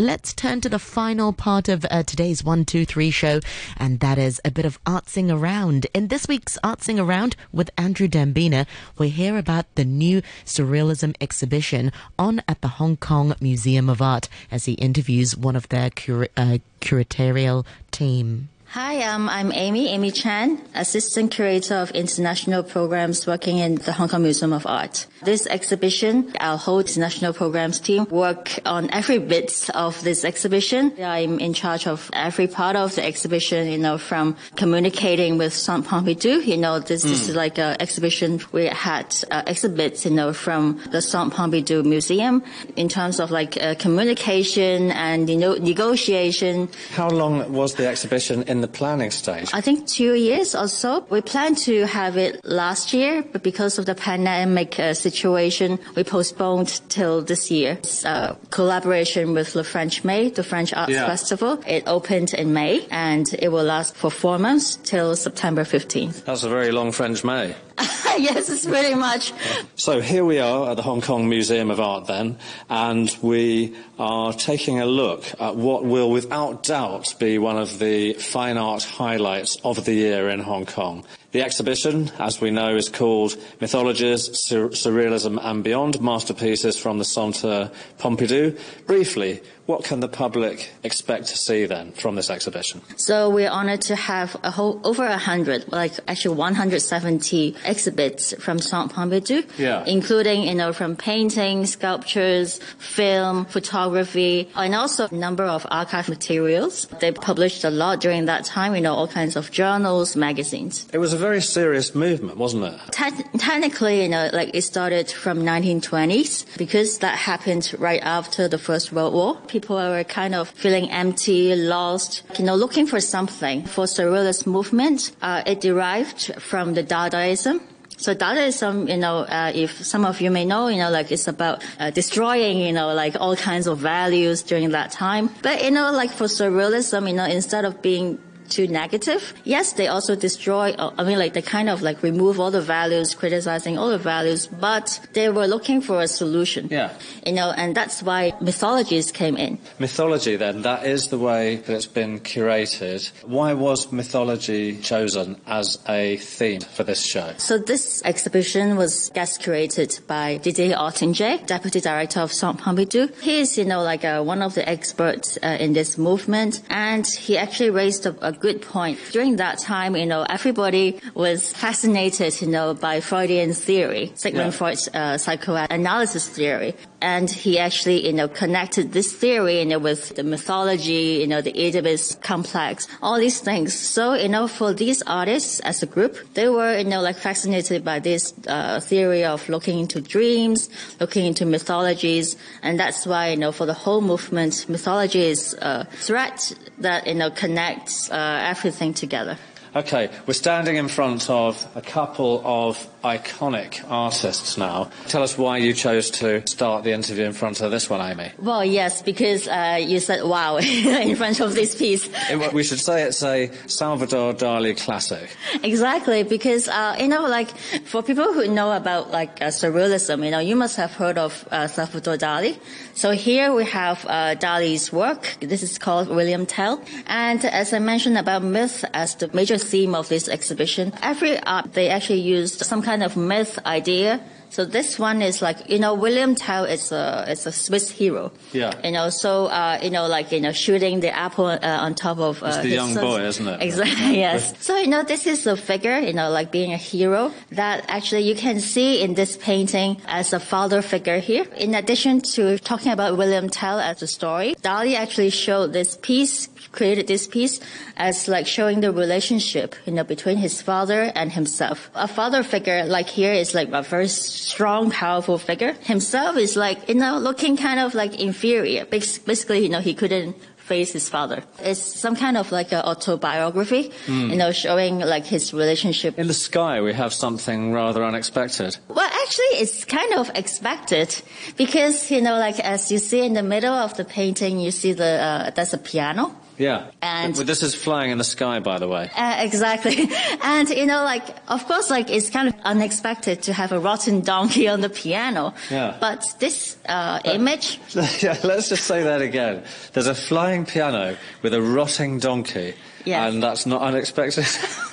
let's turn to the final part of uh, today's 123 show, and that is a bit of artsing around. In this week's artsing around with Andrew Dembina, we hear about the new surrealism exhibition on at the Hong Kong Museum of Art as he interviews one of their cura- uh, curatorial team. Hi, um, I'm Amy, Amy Chan, Assistant Curator of International Programs working in the Hong Kong Museum of Art. This exhibition, our whole international programs team work on every bit of this exhibition. I'm in charge of every part of the exhibition, you know, from communicating with Centre Pompidou. You know, this, mm. this is like an exhibition we had uh, exhibits, you know, from the Centre Pompidou Museum in terms of like uh, communication and, you know, negotiation. How long was the exhibition in in the planning stage? I think two years or so. We planned to have it last year, but because of the pandemic uh, situation, we postponed till this year. It's a collaboration with Le French May, the French Arts yeah. Festival. It opened in May and it will last for four months till September 15th. That's a very long French May. yes, it's pretty much. So here we are at the Hong Kong Museum of Art then, and we are taking a look at what will without doubt be one of the fine art highlights of the year in Hong Kong. The exhibition, as we know, is called Mythologies, Sur- Surrealism and Beyond, Masterpieces from the Centre Pompidou. Briefly, what can the public expect to see then from this exhibition? So we're honored to have a whole, over a hundred, like actually 170 exhibits from Centre Pompidou, yeah. including, you know, from paintings, sculptures, film, photography, and also a number of archive materials. They published a lot during that time, you know, all kinds of journals, magazines. It was a very serious movement, wasn't it? Te- technically, you know, like it started from 1920s because that happened right after the First World War. People were kind of feeling empty, lost, you know, looking for something. For surrealist movement, uh, it derived from the Dadaism. So Dadaism, you know, uh, if some of you may know, you know, like it's about uh, destroying, you know, like all kinds of values during that time. But, you know, like for surrealism, you know, instead of being too negative. Yes, they also destroy, uh, I mean, like they kind of like remove all the values, criticizing all the values, but they were looking for a solution. Yeah. You know, and that's why mythologies came in. Mythology, then, that is the way that it's been curated. Why was mythology chosen as a theme for this show? So this exhibition was guest curated by Didier Ottinger, Deputy Director of Centre Pompidou. He is, you know, like uh, one of the experts uh, in this movement, and he actually raised a, a good point. During that time, you know, everybody was fascinated, you know, by Freudian theory, Sigmund yeah. Freud's uh, psychoanalysis theory and he actually, you know, connected this theory, you know, with the mythology, you know, the Oedipus complex, all these things. So, you know, for these artists as a group, they were, you know, like fascinated by this uh, theory of looking into dreams, looking into mythologies, and that's why, you know, for the whole movement, mythology is a thread that, you know, connects uh, everything together. Okay, we're standing in front of a couple of iconic artists now. Tell us why you chose to start the interview in front of this one, Amy. Well, yes, because uh, you said wow in front of this piece. It, we should say it's a Salvador Dali classic. Exactly, because, uh, you know, like, for people who know about, like, uh, surrealism, you know, you must have heard of uh, Salvador Dali. So here we have uh, Dali's work. This is called William Tell. And as I mentioned about myth as the major theme of this exhibition. Every art, they actually used some kind of myth idea so this one is like you know William Tell is a is a Swiss hero. Yeah. You know, so uh, you know like you know shooting the apple uh, on top of. Uh, it's the young boy, isn't it? Exactly. yes. so you know this is a figure, you know, like being a hero that actually you can see in this painting as a father figure here. In addition to talking about William Tell as a story, Dali actually showed this piece, created this piece as like showing the relationship, you know, between his father and himself. A father figure like here is like a very strong, powerful figure. Himself is like, you know, looking kind of like inferior. Basically, you know, he couldn't face his father. It's some kind of like an autobiography, mm. you know, showing like his relationship. In the sky, we have something rather unexpected. Well, actually, it's kind of expected because, you know, like as you see in the middle of the painting, you see the, uh, there's a piano. Yeah. And- Well, this is flying in the sky, by the way. Uh, exactly. And, you know, like, of course, like, it's kind of unexpected to have a rotten donkey on the piano. Yeah. But this uh, image, yeah, let's just say that again. There's a flying piano with a rotting donkey. Yes. And that's not unexpected.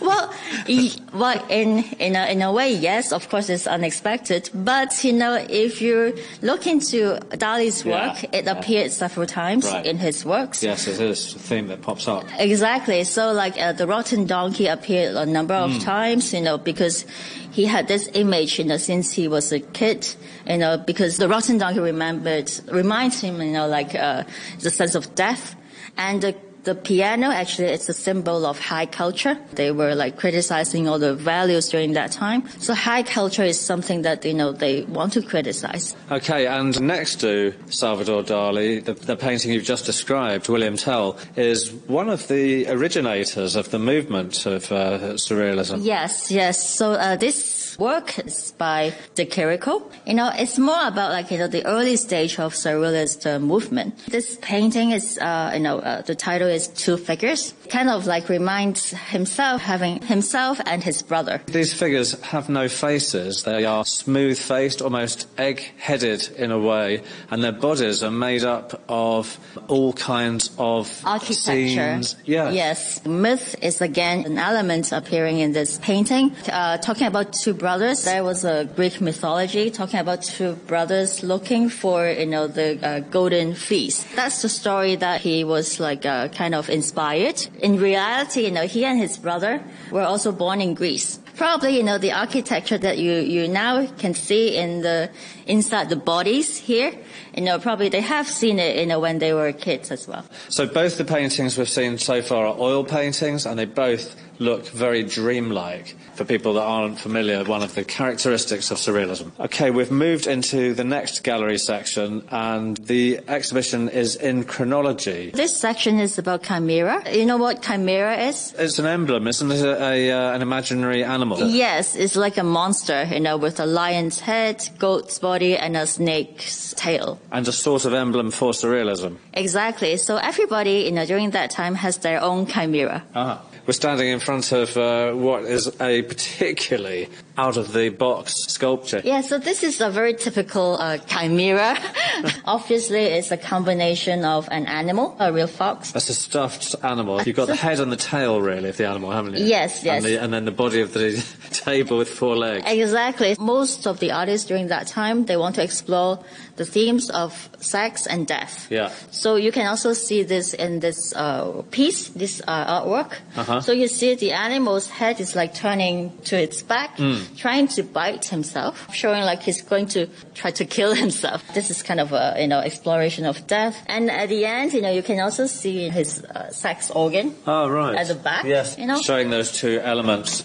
well, well, in, in, a, in a way, yes, of course, it's unexpected. But, you know, if you look into Dali's Yeah, work, it yeah. appeared several times Right. in his works. yes, it is a theme that pops up. Exactly. So like uh, the rotten donkey appeared a number of times, you know, because he had this image, you know, since he was a kid, you know, because the rotten donkey remembered reminds him, you know, like uh, the sense of death, and the the piano actually it's a symbol of high culture. They were like criticizing all the values during that time. So high culture is something that you know they want to criticize. Okay, and next to Salvador Dali, the, the painting you've just described, William Tell, is one of the originators of the movement of uh, surrealism. Yes, yes. So uh, this work is by De Chirico. You know, it's more about like you know the early stage of surrealist uh, movement. This painting is, uh, you know, uh, the title is Two Figures. Kind of like reminds himself having himself and his brother. These figures have no faces. They are smooth-faced, almost egg-headed in a way, and their bodies are made up of all kinds of architecture. scenes. Yes. Yes. Myth is again an element appearing in this painting. Uh, talking about two brothers, there was a Greek mythology talking about two brothers looking for, you know, the uh, golden fleece. That's the story that he was like uh, kind of inspired. In reality, you know, he and his brother were also born in Greece. Probably, you know, the architecture that you, you now can see in the, inside the bodies here, you know, probably they have seen it, you know, when they were kids as well. So both the paintings we've seen so far are oil paintings, and they both look very dreamlike. For people that aren't familiar, one of the characteristics of surrealism. Okay, we've moved into the next gallery section, and the exhibition is in chronology. This section is about chimera. You know what chimera is? It's an emblem, isn't it? A, a, uh, an imaginary animal. Yes, it's like a monster, you know, with a lion's head, goat's body, and a snake's tail. And a sort of emblem for surrealism. Exactly. So everybody, you know, during that time has their own chimera. Ah. We're standing in front of uh, what is a particularly out of the box sculpture. Yeah, so this is a very typical uh, chimera. Obviously, it's a combination of an animal, a real fox, That's a stuffed animal. You've got the head and the tail, really, of the animal, haven't you? Yes, yes. And, the, and then the body of the table with four legs. Exactly. Most of the artists during that time, they want to explore the themes of sex and death. Yeah. So you can also see this in this uh, piece, this uh, artwork. Uh-huh. So you see the animal's head is like turning to its back, Hmm. Trying to bite himself, showing like he's going to try to kill himself. This is kind of a you know exploration of death. And at the end, you know, you can also see his uh, sex organ. Oh, right. At the back, Yes. you know? Showing those two elements.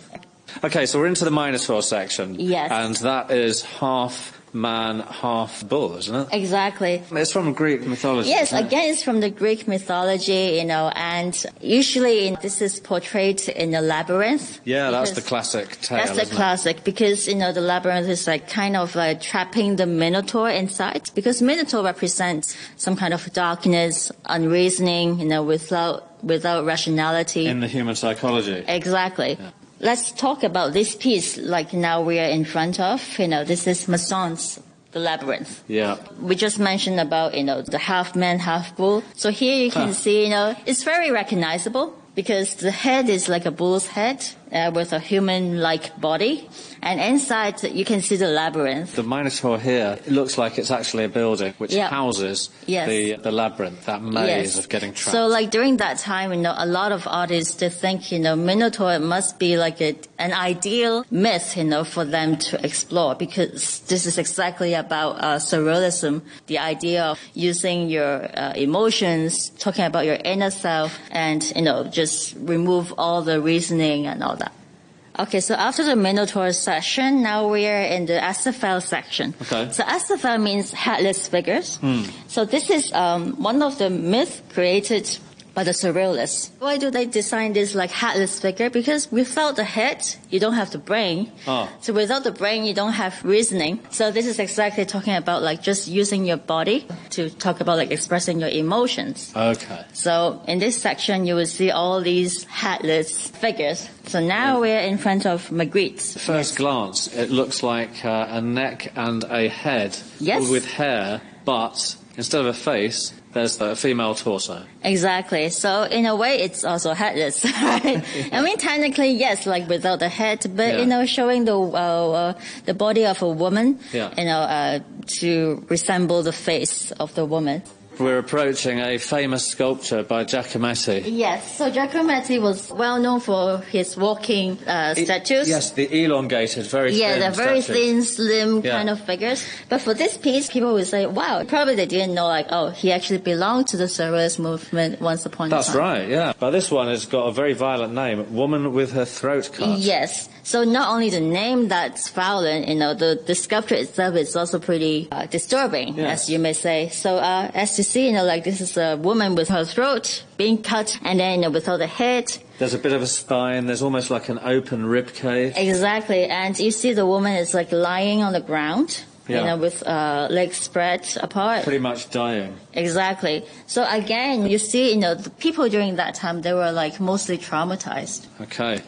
Okay, so we're into the Minotaur section. Yes. And that is half man, half bull, isn't it? Exactly. It's from Greek mythology. Yes, isn't again, it's from the Greek mythology, you know, and usually in, this is portrayed in a labyrinth. Yeah, that's the classic tale. That's the isn't it? classic because you know the labyrinth is like kind of like trapping the minotaur inside because minotaur represents some kind of darkness, unreasoning, you know, without without rationality. In the human psychology. Exactly. Let's talk about this piece. Like now we are in front of, you know, this is Masson's The Labyrinth. Yeah. We just mentioned about, you know, the half man, half bull. So here you can Huh. see, you know, it's very recognizable because the head is like a bull's head uh, with a human-like body. And inside you can see the labyrinth. The Minotaur here, looks like it's actually a building which Yeah. houses Yes. the, the labyrinth, that maze Yes. of getting trapped. So like during that time, you know, a lot of artists they think, you know, Minotaur must be like a, an ideal myth, you know, for them to explore because this is exactly about uh, surrealism, the idea of using your uh, emotions, talking about your inner self, and you know, just remove all the reasoning and all. Okay, so after the Minotaur section, now we are in the Acéphale section. Okay. So Acéphale means headless figures. So this is um, one of the myths created by the surrealists. Why do they design this like headless figure? Because without the head, you don't have the brain. Oh. So without the brain, you don't have reasoning. So this is exactly talking about like just using your body to talk about like expressing your emotions. Okay. So in this section, you will see all these headless figures. So now we're in front of Magritte. First glance, it looks like uh, a neck and a head Yes. with hair, but instead of a face, there's the female torso. Exactly. So in a way, it's also headless, right? I mean, technically, yes, like without the head, but Yeah. you know, showing the uh, uh, the body of a woman, Yeah. you know, uh, to resemble the face of the woman. We're approaching a famous sculpture by Giacometti. Yes. So Giacometti was well known for his walking uh, statues. Yes, the elongated, very Yeah, thin they're very thin, slim Yeah. kind of figures. But for this piece, people would say, wow, probably they didn't know, like, oh, he actually belonged to the Surrealist movement once upon a time. That's right, yeah. But this one has got a very violent name, Woman with Her Throat Cut. Yes. So not only the name that's violent, you know, the, the sculpture itself is also pretty uh, disturbing, Yeah. as you may say. So uh, as you see, you know, like this is a woman with her throat being cut, and then you know, without the head. There's a bit of a spine, there's almost like an open rib cage. Exactly. And you see the woman is like lying on the ground. Yeah. You know, with uh, legs spread apart. Pretty much dying. Exactly. So again, you see, you know, the people during that time, they were like mostly traumatized. Okay.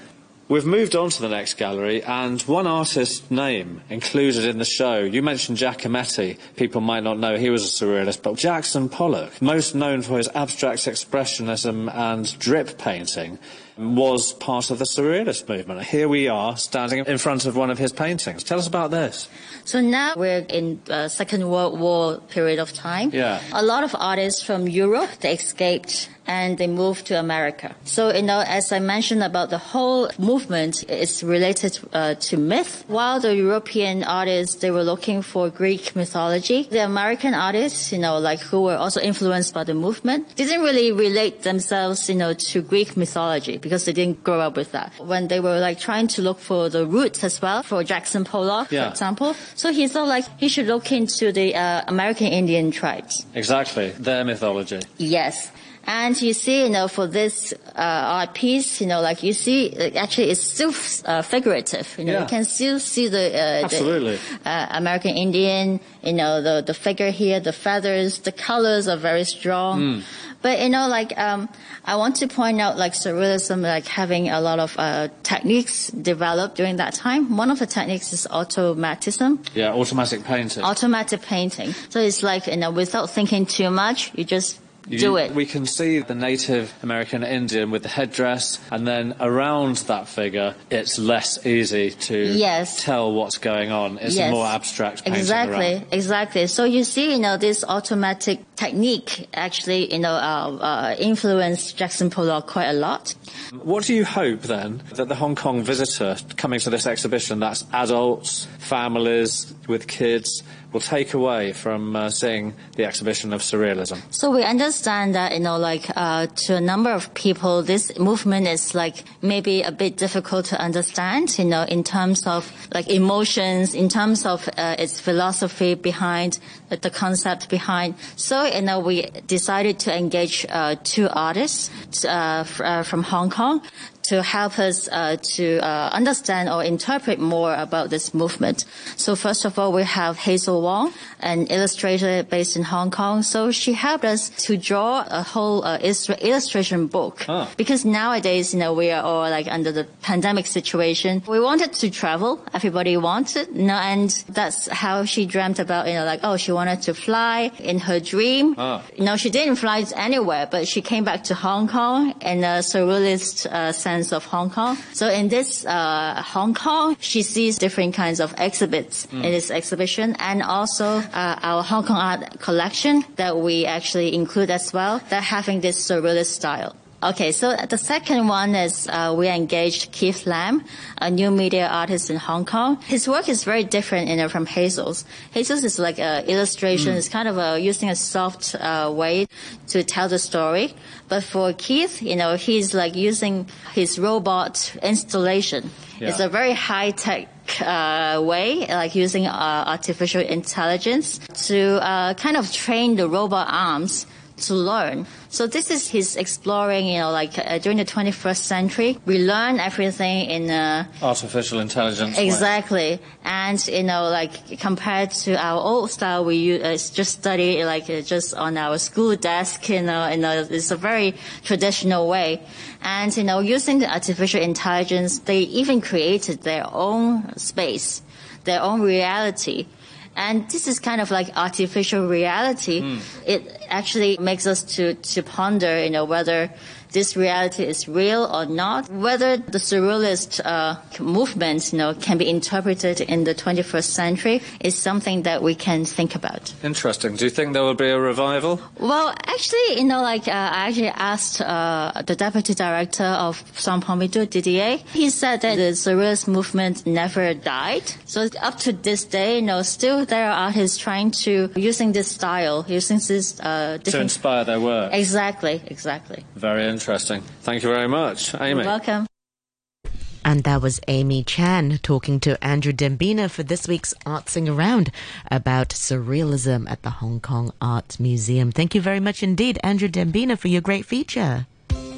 We've moved on to the next gallery, and one artist's name included in the show. You mentioned Giacometti. People might not know he was a surrealist, but Jackson Pollock, most known for his abstract expressionism and drip painting, was part of the surrealist movement. Here we are, standing in front of one of his paintings. Tell us about this. So now we're in uh, Second World War period of time. Yeah. A lot of artists from Europe they escaped and they moved to America. So you know, as I mentioned about the whole movement is related uh, to myth. While the European artists they were looking for Greek mythology, the American artists, you know, like who were also influenced by the movement, didn't really relate themselves, you know, to Greek mythology because they didn't grow up with that. When they were like trying to look for the roots as well, for Jackson Pollock, Yeah. for example, so he thought like he should look into the uh, American Indian tribes. Exactly, their mythology. Yes. And you see, you know, for this uh, art piece, you know, like you see, actually, it's still uh, figurative. You know, Yeah. you can still see the, uh, the uh, American Indian. You know, the the figure here, the feathers, the colors are very strong. Hmm. But you know, like um, I want to point out, like surrealism, like having a lot of uh, techniques developed during that time. One of the techniques is automatism Yeah, automatic painting. automatic painting. So it's like, you know, without thinking too much, you just do You- it. We can see the Native American Indian with the headdress, and then around that figure, it's less easy to Yes. tell what's going on. It's a more abstract painting. Exactly, around. exactly. So you see, you know, this automatic technique actually, you know, uh, uh, influenced Jackson Pollock quite a lot. What do you hope then that the Hong Kong visitor coming to this exhibition, that's adults, families with kids, will take away from uh, seeing the exhibition of surrealism? So we understand that, you know, like, uh, to a number of people, this movement is like maybe a bit difficult to understand, you know, in terms of like emotions, in terms of uh, its philosophy behind the concept behind. So, know, we decided to engage uh, two artists uh, f- uh, from Hong Kong to help us uh, to uh, understand or interpret more about this movement. So first of all, we have Hazel Wong, an illustrator based in Hong Kong. So she helped us to draw a whole uh, illustra- illustration book Ah. because nowadays, you know, we are all like under the pandemic situation. We wanted to travel. Everybody wanted, you know, and that's how she dreamt about, you know, like, oh, she wanted to fly in her dream. Ah. You know, she didn't fly anywhere, but she came back to Hong Kong in a surrealist uh, sense of Hong Kong. So in this uh, Hong Kong, she sees different kinds of exhibits in this exhibition, and also uh, our Hong Kong art collection that we actually include as well. That having this surrealist style. Okay, so the second one is uh, we engaged Keith Lam, a new media artist in Hong Kong. His work is very different, you know, from Hazel's. Hazel's is like a illustration. It's kind of a, using a soft uh, way to tell the story. But for Keith, you know, he's like using his robot installation. It's a very high tech uh, way, like using uh, artificial intelligence to uh, kind of train the robot arms to learn. So this is his exploring, you know, like uh, during the 21st century, we learn everything in artificial intelligence. way. Exactly, and you know, like compared to our old style, we uh, just study like uh, just on our school desk. You know, you know, it's a very traditional way. And you know, using the artificial intelligence, they even created their own space, their own reality. And this is kind of like artificial reality. Hmm. It actually makes us to, to ponder, you know, whether this reality is real or not, whether the surrealist uh, movement, you know, can be interpreted in the 21st century is something that we can think about. Interesting. Do you think there will be a revival? Well, actually, you know, like uh, I actually asked uh, the deputy director of Centre Pompidou, Didier. He said that the surrealist movement never died. So up to this day, you know, still there are artists trying to using this style, using this uh, To inspire their work. Exactly, exactly. Very interesting. Thank you very much, Amy. You're welcome. And that was Amy Chan talking to Andrew Dembina for this week's Artsing Around about surrealism at the Hong Kong Art Museum. Thank you very much indeed, Andrew Dembina, for your great feature.